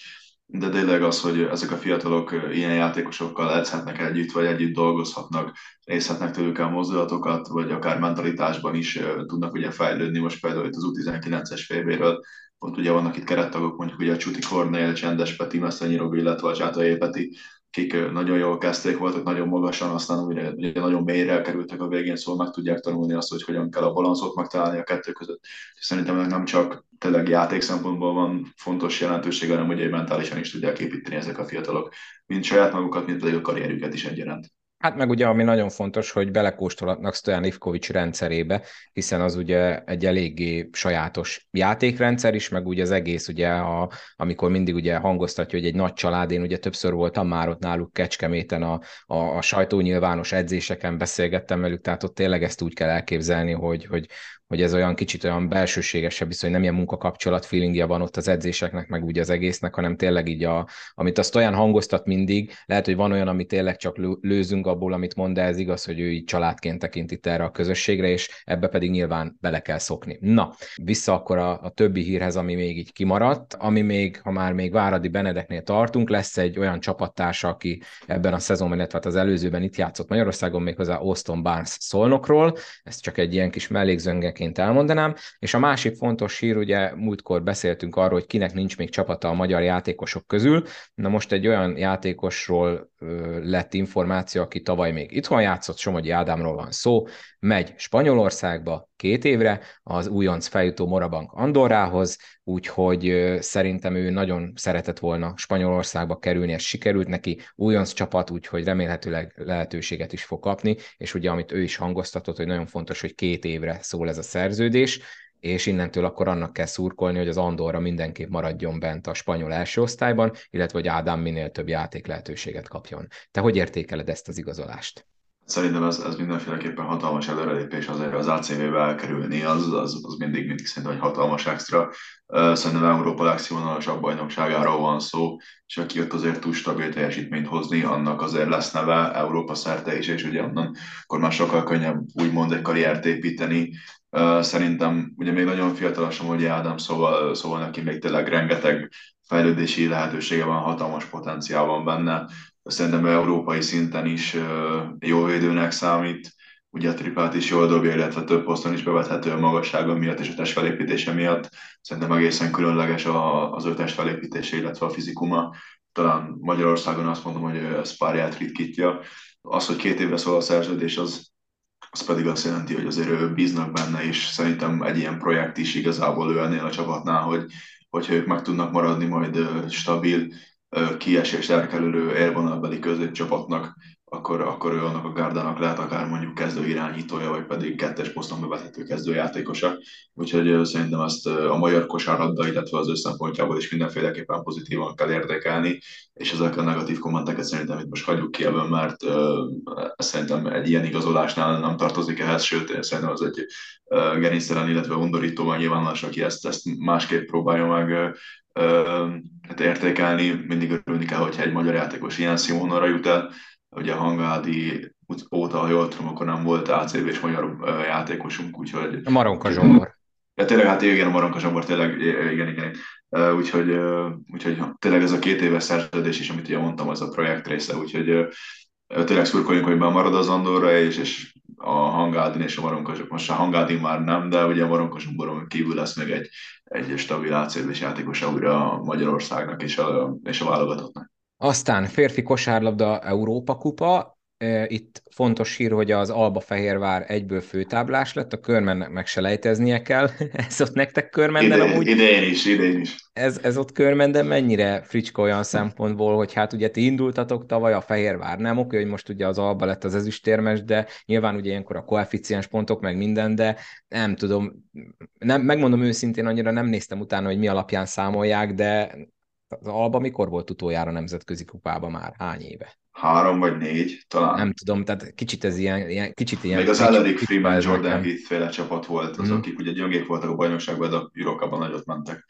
De tényleg az, hogy ezek a fiatalok ilyen játékosokkal edzhetnek együtt, vagy együtt dolgozhatnak, nézhetnek tőlük el mozdulatokat, vagy akár mentalitásban is tudnak ugye fejlődni. Most például itt az U19-es félvéről Pont ugye vannak itt kerettagok, mondjuk ugye a Csuti Kornél, Csendes Peti, Messzenyi Robi, illetve a Csátai Peti, akik nagyon jól kezdték, voltak nagyon magasan, aztán ugye, ugye nagyon mélyre kerültek a végén, szóval meg tudják tanulni azt, hogy hogyan kell a balanszot megtalálni a kettő között. És szerintem nem csak tényleg játék szempontból van fontos jelentősége, hanem ugye mentálisan is tudják építeni ezek a fiatalok, mind saját magukat, mind pedig a karrierüket is egyaránt.
Hát meg ugye, ami nagyon fontos, hogy belekóstolhatnak Stojan Ivkovics rendszerébe, hiszen az ugye egy eléggé sajátos játékrendszer is, meg ugye az egész, ugye, a, amikor mindig ugye hangoztatja, hogy egy nagy család, én ugye többször voltam már ott náluk Kecskeméten a, a, a sajtónyilvános edzéseken beszélgettem velük, tehát ott tényleg ezt úgy kell elképzelni, hogy, hogy, hogy ez olyan kicsit olyan belsőségesebb, viszont nem ilyen munkakapcsolat feelingje van ott az edzéseknek, meg úgy az egésznek, hanem tényleg így, a, amit azt olyan hangoztat mindig, lehet, hogy van olyan, amit tényleg csak lőzünk abból, amit mond, de ez igaz, hogy ő így családként tekint itt erre a közösségre, és ebbe pedig nyilván bele kell szokni. Na, vissza akkor a, a többi hírhez, ami még így kimaradt, ami még, ha már még Váradi Benedeknél tartunk, lesz egy olyan csapattársa, aki ebben a szezonban, illetve hát az előzőben itt játszott Magyarországon, méghozzá Austin Barnes Szolnokról, ez csak egy ilyen kis mellékzönge példaként elmondanám, és a másik fontos hír, ugye múltkor beszéltünk arról, hogy kinek nincs még csapata a magyar játékosok közül, na most egy olyan játékosról lett információ, aki tavaly még itthon játszott, Somogyi Ádámról van szó, megy Spanyolországba két évre, az újonc feljutó Morabank Andorrához, úgyhogy szerintem ő nagyon szeretett volna Spanyolországba kerülni, ez sikerült neki, újonc csapat, úgyhogy remélhetőleg lehetőséget is fog kapni, és ugye amit ő is hangoztatott, hogy nagyon fontos, hogy két évre szól ez a szerződés, és innentől akkor annak kell szurkolni, hogy az Andorra mindenképp maradjon bent a spanyol első osztályban, illetve hogy Ádám minél több játék lehetőséget kapjon. Te hogy értékeled ezt az igazolást?
Szerintem ez, ez mindenféleképpen hatalmas előrelépés azért az ACV-be elkerülni, az, az, az mindig, mindig szerintem egy hatalmas extra. Szerintem Európa legszínvonalasabb bajnokságáról van szó, és aki ott azért tud stabil teljesítményt hozni, annak azért lesz neve Európa szerte is, és ugye onnan akkor már sokkal könnyebb úgymond egy karriert építeni. Szerintem ugye még nagyon fiatal a Somogyi Ádám, szóval, szóval neki még tényleg rengeteg fejlődési lehetősége van, hatalmas potenciál van benne szerintem európai szinten is jó védőnek számít, ugye a triplát is jól dobja, illetve több poszton is bevethető a magassága miatt és a test felépítése miatt. Szerintem egészen különleges az ő test felépítése, illetve a fizikuma. Talán Magyarországon azt mondom, hogy ez párját ritkítja. Az, hogy két évre szól a szerződés, az, az pedig azt jelenti, hogy azért ő bíznak benne, és szerintem egy ilyen projekt is igazából ő ennél a csapatnál, hogy hogyha ők meg tudnak maradni majd stabil kiesést elkerülő élvonalbeli középcsapatnak, akkor, akkor ő annak a gárdának lehet akár mondjuk kezdő irányítója, vagy pedig kettes poszton bevethető kezdőjátékosa. Úgyhogy szerintem ezt a magyar kosárlabda, illetve az ő szempontjából is mindenféleképpen pozitívan kell érdekelni, és ezek a negatív kommenteket szerintem itt most hagyjuk ki ebből, mert szerintem egy ilyen igazolásnál nem tartozik ehhez, sőt, szerintem az egy gerinctelen, illetve undorító van nyilvános, aki ezt, ezt másképp próbálja meg hát értékelni. Mindig örülni kell, hogyha egy magyar játékos ilyen színvonalra jut el, ugye Hangádi óta, ha jól tudom, akkor nem volt ACB és magyar játékosunk, úgyhogy...
A Maronka Zsombor.
Ja, tényleg, hát igen, a Maronka Zsombor, tényleg, igen, igen. Úgyhogy, úgyhogy tényleg ez a két éves szerződés is, amit ugye mondtam, az a projekt része, úgyhogy tényleg szurkoljunk, hogy bemarad az Andorra, és, és a Hangádin és a Maronkasok, most a Hangádin már nem, de ugye a Maronkasokboron kívül lesz még egy, egy stabil ACB-s játékos újra Magyarországnak és a, és a válogatottnak.
Aztán férfi kosárlabda Európa kupa, itt fontos hír, hogy az Alba Fehérvár egyből főtáblás lett, a körmennek meg se lejteznie kell. [LAUGHS] ez ott nektek körmenden
idén, amúgy... Idén is, idén is.
Ez, ez ott körmenden mennyire fricska olyan szempontból, hogy hát ugye ti indultatok tavaly, a Fehérvár nem, oké, hogy most ugye az Alba lett az ezüstérmes, de nyilván ugye ilyenkor a koeficiens pontok, meg minden, de nem tudom, nem, megmondom őszintén, annyira nem néztem utána, hogy mi alapján számolják, de az Alba mikor volt utoljára nemzetközi kupába már? Hány éve?
Három vagy négy, talán.
Nem tudom, tehát kicsit ez ilyen, ilyen kicsit ilyen...
Még az Alaric Freeman, Jordan Heath féle csapat volt, az, mm. akik ugye gyöngék voltak a bajnokságban, de a Eurocupban nagyot mentek.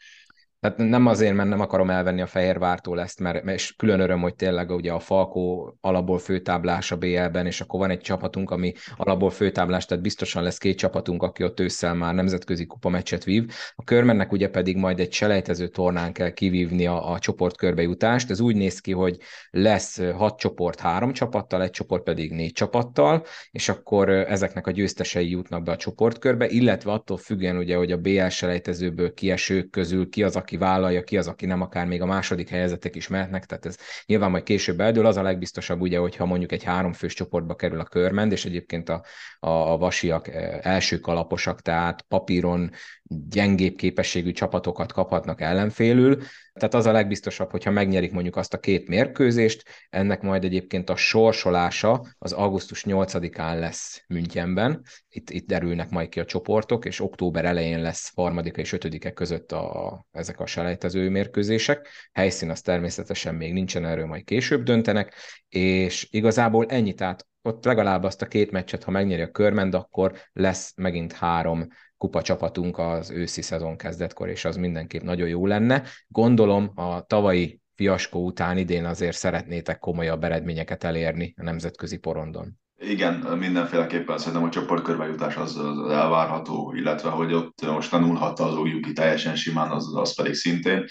Tehát nem azért, mert nem akarom elvenni a Fehérvártól ezt, mert, és külön öröm, hogy tényleg ugye a Falkó alapból főtáblás a BL-ben, és akkor van egy csapatunk, ami alapból főtáblás, tehát biztosan lesz két csapatunk, aki ott ősszel már nemzetközi kupa meccset vív. A körmennek ugye pedig majd egy selejtező tornán kell kivívni a, a csoportkörbe jutást. Ez úgy néz ki, hogy lesz hat csoport három csapattal, egy csoport pedig négy csapattal, és akkor ezeknek a győztesei jutnak be a csoportkörbe, illetve attól függően ugye, hogy a BL selejtezőből kiesők közül ki az, aki vállalja, ki az, aki nem, akár még a második helyezetek is mehetnek, tehát ez nyilván majd később eldől, az a legbiztosabb ugye, hogyha mondjuk egy háromfős csoportba kerül a körmend, és egyébként a, a, a vasiak eh, első kalaposak, tehát papíron gyengébb képességű csapatokat kaphatnak ellenfélül, tehát az a legbiztosabb, hogyha megnyerik mondjuk azt a két mérkőzést, ennek majd egyébként a sorsolása az augusztus 8-án lesz Münchenben, itt, itt derülnek majd ki a csoportok, és október elején lesz harmadika és ötödike között a, ezek a selejtező mérkőzések. Helyszín az természetesen még nincsen, erről majd később döntenek, és igazából ennyi, tehát ott legalább azt a két meccset, ha megnyeri a körmend, akkor lesz megint három kupa csapatunk az őszi szezon kezdetkor, és az mindenképp nagyon jó lenne. Gondolom a tavalyi fiaskó után idén azért szeretnétek komolyabb eredményeket elérni a nemzetközi porondon.
Igen, mindenféleképpen szerintem a csoportkörbe jutás az, az elvárható, illetve hogy ott most tanulhatta az újjuki teljesen simán, az, az pedig szintén.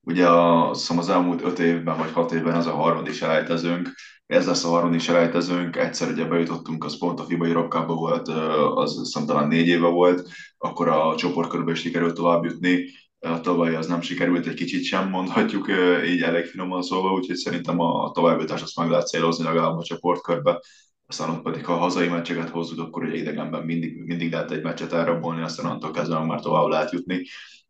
Ugye a, az elmúlt öt évben vagy hat évben az a harmadik selejtezőnk, ez lesz a harmadik selejtezőnk, egyszer ugye bejutottunk, az pont a FIBA Europe volt, az hiszem talán négy éve volt, akkor a csoportkörbe is sikerült tovább jutni, tavaly az nem sikerült egy kicsit sem, mondhatjuk így elég finoman szólva, úgyhogy szerintem a továbbjutást azt meg lehet célozni legalább a csoportkörbe, aztán ott pedig ha hazai meccseket hozzuk, akkor ugye idegenben mindig, mindig lehet egy meccset elrabolni, aztán attól kezdve már tovább lehet jutni.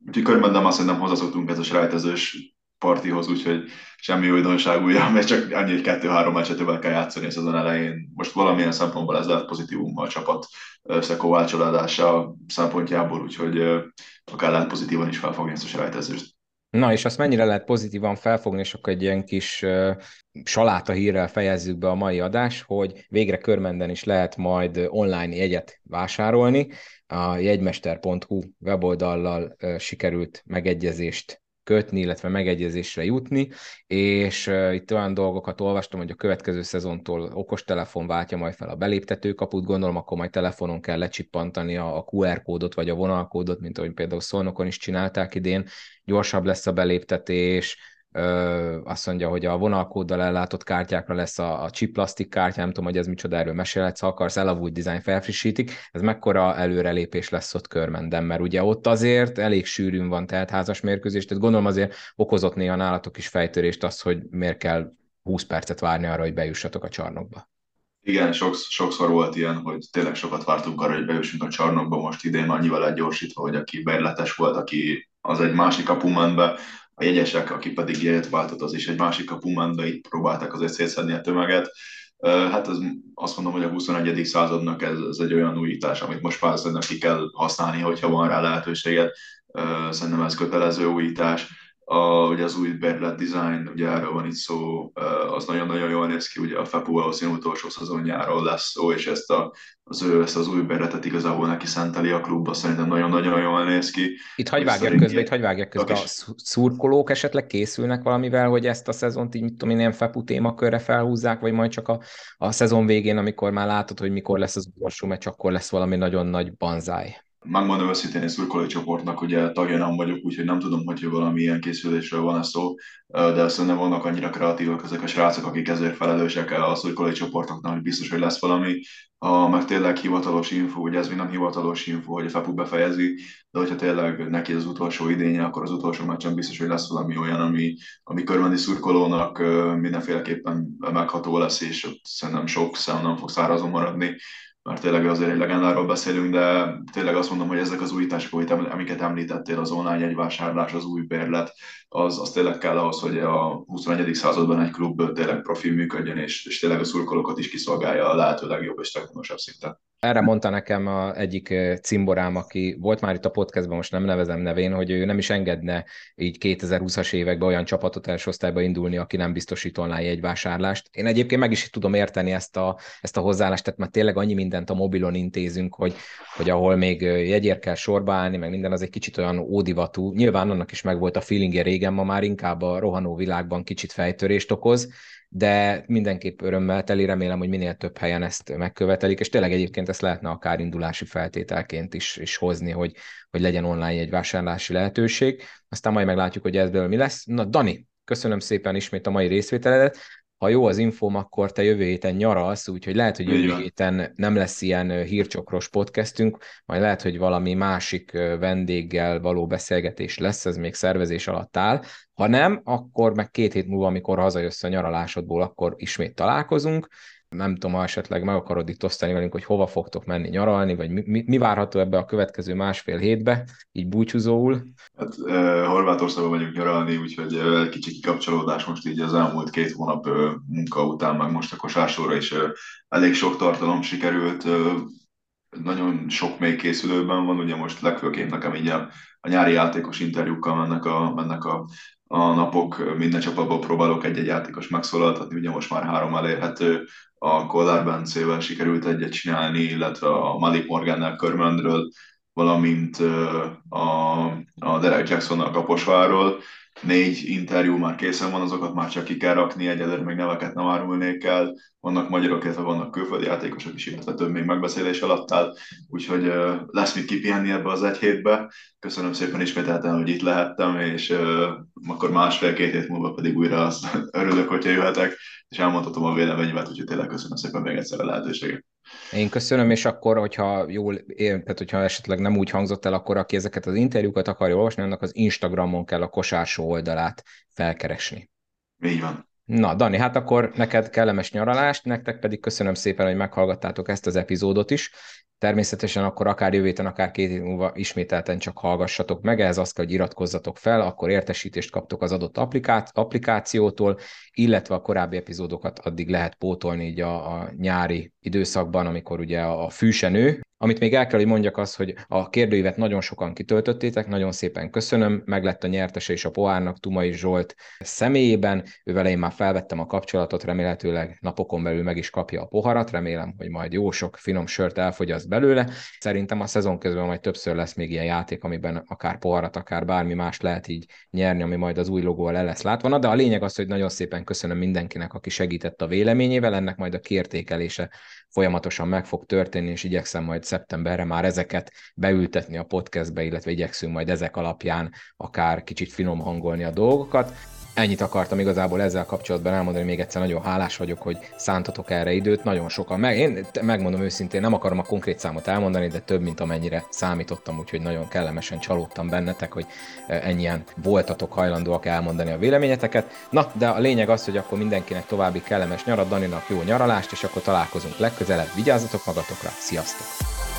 Úgyhogy körben azt szerintem hozzászoktunk ez a selejtezős partihoz, úgyhogy semmi újdonság ugye, mert csak annyi, hogy kettő-három meccset kell játszani a szezon elején. Most valamilyen szempontból ez lehet pozitívum a csapat összekovácsolása szempontjából, úgyhogy akár lehet pozitívan is felfogni ezt a selejtezőst.
Na, és azt mennyire lehet pozitívan felfogni, és akkor egy ilyen kis saláta hírrel fejezzük be a mai adás, hogy végre körmenden is lehet majd online jegyet vásárolni. A jegymester.hu weboldallal uh, sikerült megegyezést kötni, illetve megegyezésre jutni, és itt olyan dolgokat olvastam, hogy a következő szezontól okostelefon váltja majd fel a beléptetőkaput, gondolom akkor majd telefonon kell lecsippantani a QR kódot vagy a vonalkódot, mint ahogy például Szolnokon is csinálták idén, gyorsabb lesz a beléptetés, ö, azt mondja, hogy a vonalkóddal ellátott kártyákra lesz a, a chip plastik kártya, nem tudom, hogy ez micsoda, erről mesélhetsz, ha akarsz, elavult design felfrissítik, ez mekkora előrelépés lesz ott körmenden, mert ugye ott azért elég sűrűn van tehát házas mérkőzés, tehát gondolom azért okozott néha nálatok is fejtörést az, hogy miért kell 20 percet várni arra, hogy bejussatok a csarnokba.
Igen, sokszor, sokszor volt ilyen, hogy tényleg sokat vártunk arra, hogy bejussunk a csarnokba, most idén annyival gyorsítva, hogy aki berletes volt, aki az egy másik kapu ment be, a jegyesek, aki pedig jegyet váltott, az is egy másik kapu ment be, itt próbálták azért szétszedni a tömeget. Hát ez, azt mondom, hogy a 21. századnak ez, ez egy olyan újítás, amit most valószínűleg ki kell használni, hogyha van rá lehetőséget. Szerintem ez kötelező újítás a, ugye az új Berlet design, ugye erről van itt szó, az nagyon-nagyon jól néz ki, ugye a FEPU valószínű utolsó szezonjáról lesz szó, és ezt, a, az ő, ezt az új Berletet igazából neki szenteli a klubba, szerintem nagyon-nagyon jól néz ki.
Itt hagyvágják közben, itt hagyvágják közben, a szurkolók esetleg készülnek valamivel, hogy ezt a szezont így, mit tudom én, ilyen FEPU témakörre felhúzzák, vagy majd csak a, a szezon végén, amikor már látod, hogy mikor lesz az utolsó meccs, akkor lesz valami nagyon nagy banzáj.
Megmondom őszintén, egy szurkolói csoportnak ugye tagja nem vagyok, úgyhogy nem tudom, hogy valamilyen készülésről van a szó, de szerintem vannak annyira kreatívak ezek a srácok, akik ezért felelősek a szurkolói csoportoknak, hogy biztos, hogy lesz valami. Ha meg tényleg hivatalos info, ugye ez még nem hivatalos info, hogy a FEPU befejezi, de hogyha tényleg neki az utolsó idénye, akkor az utolsó meccsen biztos, hogy lesz valami olyan, ami, ami körmendi szurkolónak mindenféleképpen megható lesz, és ott szerintem sok szem nem fog szárazon maradni mert tényleg azért egy legendáról beszélünk, de tényleg azt mondom, hogy ezek az újítások, amiket említettél, az online egyvásárlás, az új bérlet, az, az tényleg kell ahhoz, hogy a 21. században egy klub tényleg profi működjön, és, és tényleg a szurkolókat is kiszolgálja a lehető legjobb és legfontosabb szinten.
Erre mondta nekem a egyik cimborám, aki volt már itt a podcastban, most nem nevezem nevén, hogy ő nem is engedne így 2020-as években olyan csapatot első osztályba indulni, aki nem biztosít online jegyvásárlást. Én egyébként meg is tudom érteni ezt a, ezt a hozzáállást, tehát már tényleg annyi mindent a mobilon intézünk, hogy, hogy ahol még jegyért kell sorba állni, meg minden az egy kicsit olyan ódivatú. Nyilván annak is megvolt a feelingje régen, ma már inkább a rohanó világban kicsit fejtörést okoz, de mindenképp örömmel teli, remélem, hogy minél több helyen ezt megkövetelik, és tényleg egyébként ezt lehetne akár indulási feltételként is, is hozni, hogy, hogy legyen online egy vásárlási lehetőség. Aztán majd meglátjuk, hogy ebből mi lesz. Na, Dani, köszönöm szépen ismét a mai részvételedet ha jó az infóm, akkor te jövő héten nyaralsz, úgyhogy lehet, hogy jövő héten nem lesz ilyen hírcsokros podcastünk, majd lehet, hogy valami másik vendéggel való beszélgetés lesz, ez még szervezés alatt áll. Ha nem, akkor meg két hét múlva, amikor hazajössz a nyaralásodból, akkor ismét találkozunk. Nem tudom, ha esetleg meg akarod itt osztani velünk, hogy hova fogtok menni nyaralni, vagy mi, mi, mi várható ebbe a következő másfél hétbe, így búcsúzóul?
Hát uh, Horvátországban megyünk nyaralni, úgyhogy uh, kicsi kikapcsolódás most így az elmúlt két hónap uh, munka után, meg most a kosársóra is uh, elég sok tartalom sikerült. Uh, nagyon sok még készülőben van, ugye most legfőként nekem így a, a nyári játékos interjúkkal mennek a, mennek a a napok minden csapatból próbálok egy-egy játékos megszólaltatni, ugye most már három elérhető, a Kollár Bencével sikerült egyet csinálni, illetve a Malik Morgannel Körmöndről, valamint a, a Derek Jacksonnal Kaposváról. Négy interjú már készen van, azokat már csak ki kell rakni, egyelőre még neveket nem árulnék el. Vannak magyarok, illetve vannak külföldi játékosok is, illetve több még megbeszélés alatt áll, úgyhogy lesz mit kipihenni ebbe az egy hétbe. Köszönöm szépen ismételten, hogy itt lehettem, és akkor másfél-két hét múlva pedig újra azt [LAUGHS] örülök, hogyha jöhetek, és elmondhatom a véleményemet, úgyhogy tényleg köszönöm szépen még egyszer a lehetőséget.
Én köszönöm, és akkor, hogyha jól, tehát hogyha esetleg nem úgy hangzott el, akkor aki ezeket az interjúkat akarja olvasni, annak az Instagramon kell a kosársó oldalát felkeresni.
Így van.
Na, Dani, hát akkor neked kellemes nyaralást, nektek pedig köszönöm szépen, hogy meghallgattátok ezt az epizódot is. Természetesen akkor akár jövő héten, akár két év múlva ismételten csak hallgassatok meg, ehhez azt kell, hogy iratkozzatok fel, akkor értesítést kaptok az adott applikációtól, illetve a korábbi epizódokat addig lehet pótolni így a, a nyári időszakban, amikor ugye a fűsenő, amit még el kell, hogy mondjak az, hogy a kérdőívet nagyon sokan kitöltöttétek, nagyon szépen köszönöm, meg lett a nyertese és a poárnak Tumai Zsolt személyében, ővel én már felvettem a kapcsolatot, remélhetőleg napokon belül meg is kapja a poharat, remélem, hogy majd jó sok finom sört elfogyaszt belőle. Szerintem a szezon közben majd többször lesz még ilyen játék, amiben akár poharat, akár bármi más lehet így nyerni, ami majd az új logóval el lesz látva. Na, de a lényeg az, hogy nagyon szépen köszönöm mindenkinek, aki segített a véleményével, ennek majd a kiértékelése folyamatosan meg fog történni, és igyekszem majd szeptemberre már ezeket beültetni a podcastbe, illetve igyekszünk majd ezek alapján akár kicsit finom hangolni a dolgokat. Ennyit akartam igazából ezzel kapcsolatban elmondani, még egyszer nagyon hálás vagyok, hogy szántatok erre időt, nagyon sokan. Meg, én megmondom őszintén, nem akarom a konkrét számot elmondani, de több, mint amennyire számítottam, úgyhogy nagyon kellemesen csalódtam bennetek, hogy e, ennyien voltatok hajlandóak elmondani a véleményeteket. Na, de a lényeg az, hogy akkor mindenkinek további kellemes nyarat, Daninak jó nyaralást, és akkor találkozunk legközelebb. Vigyázzatok magatokra, sziasztok!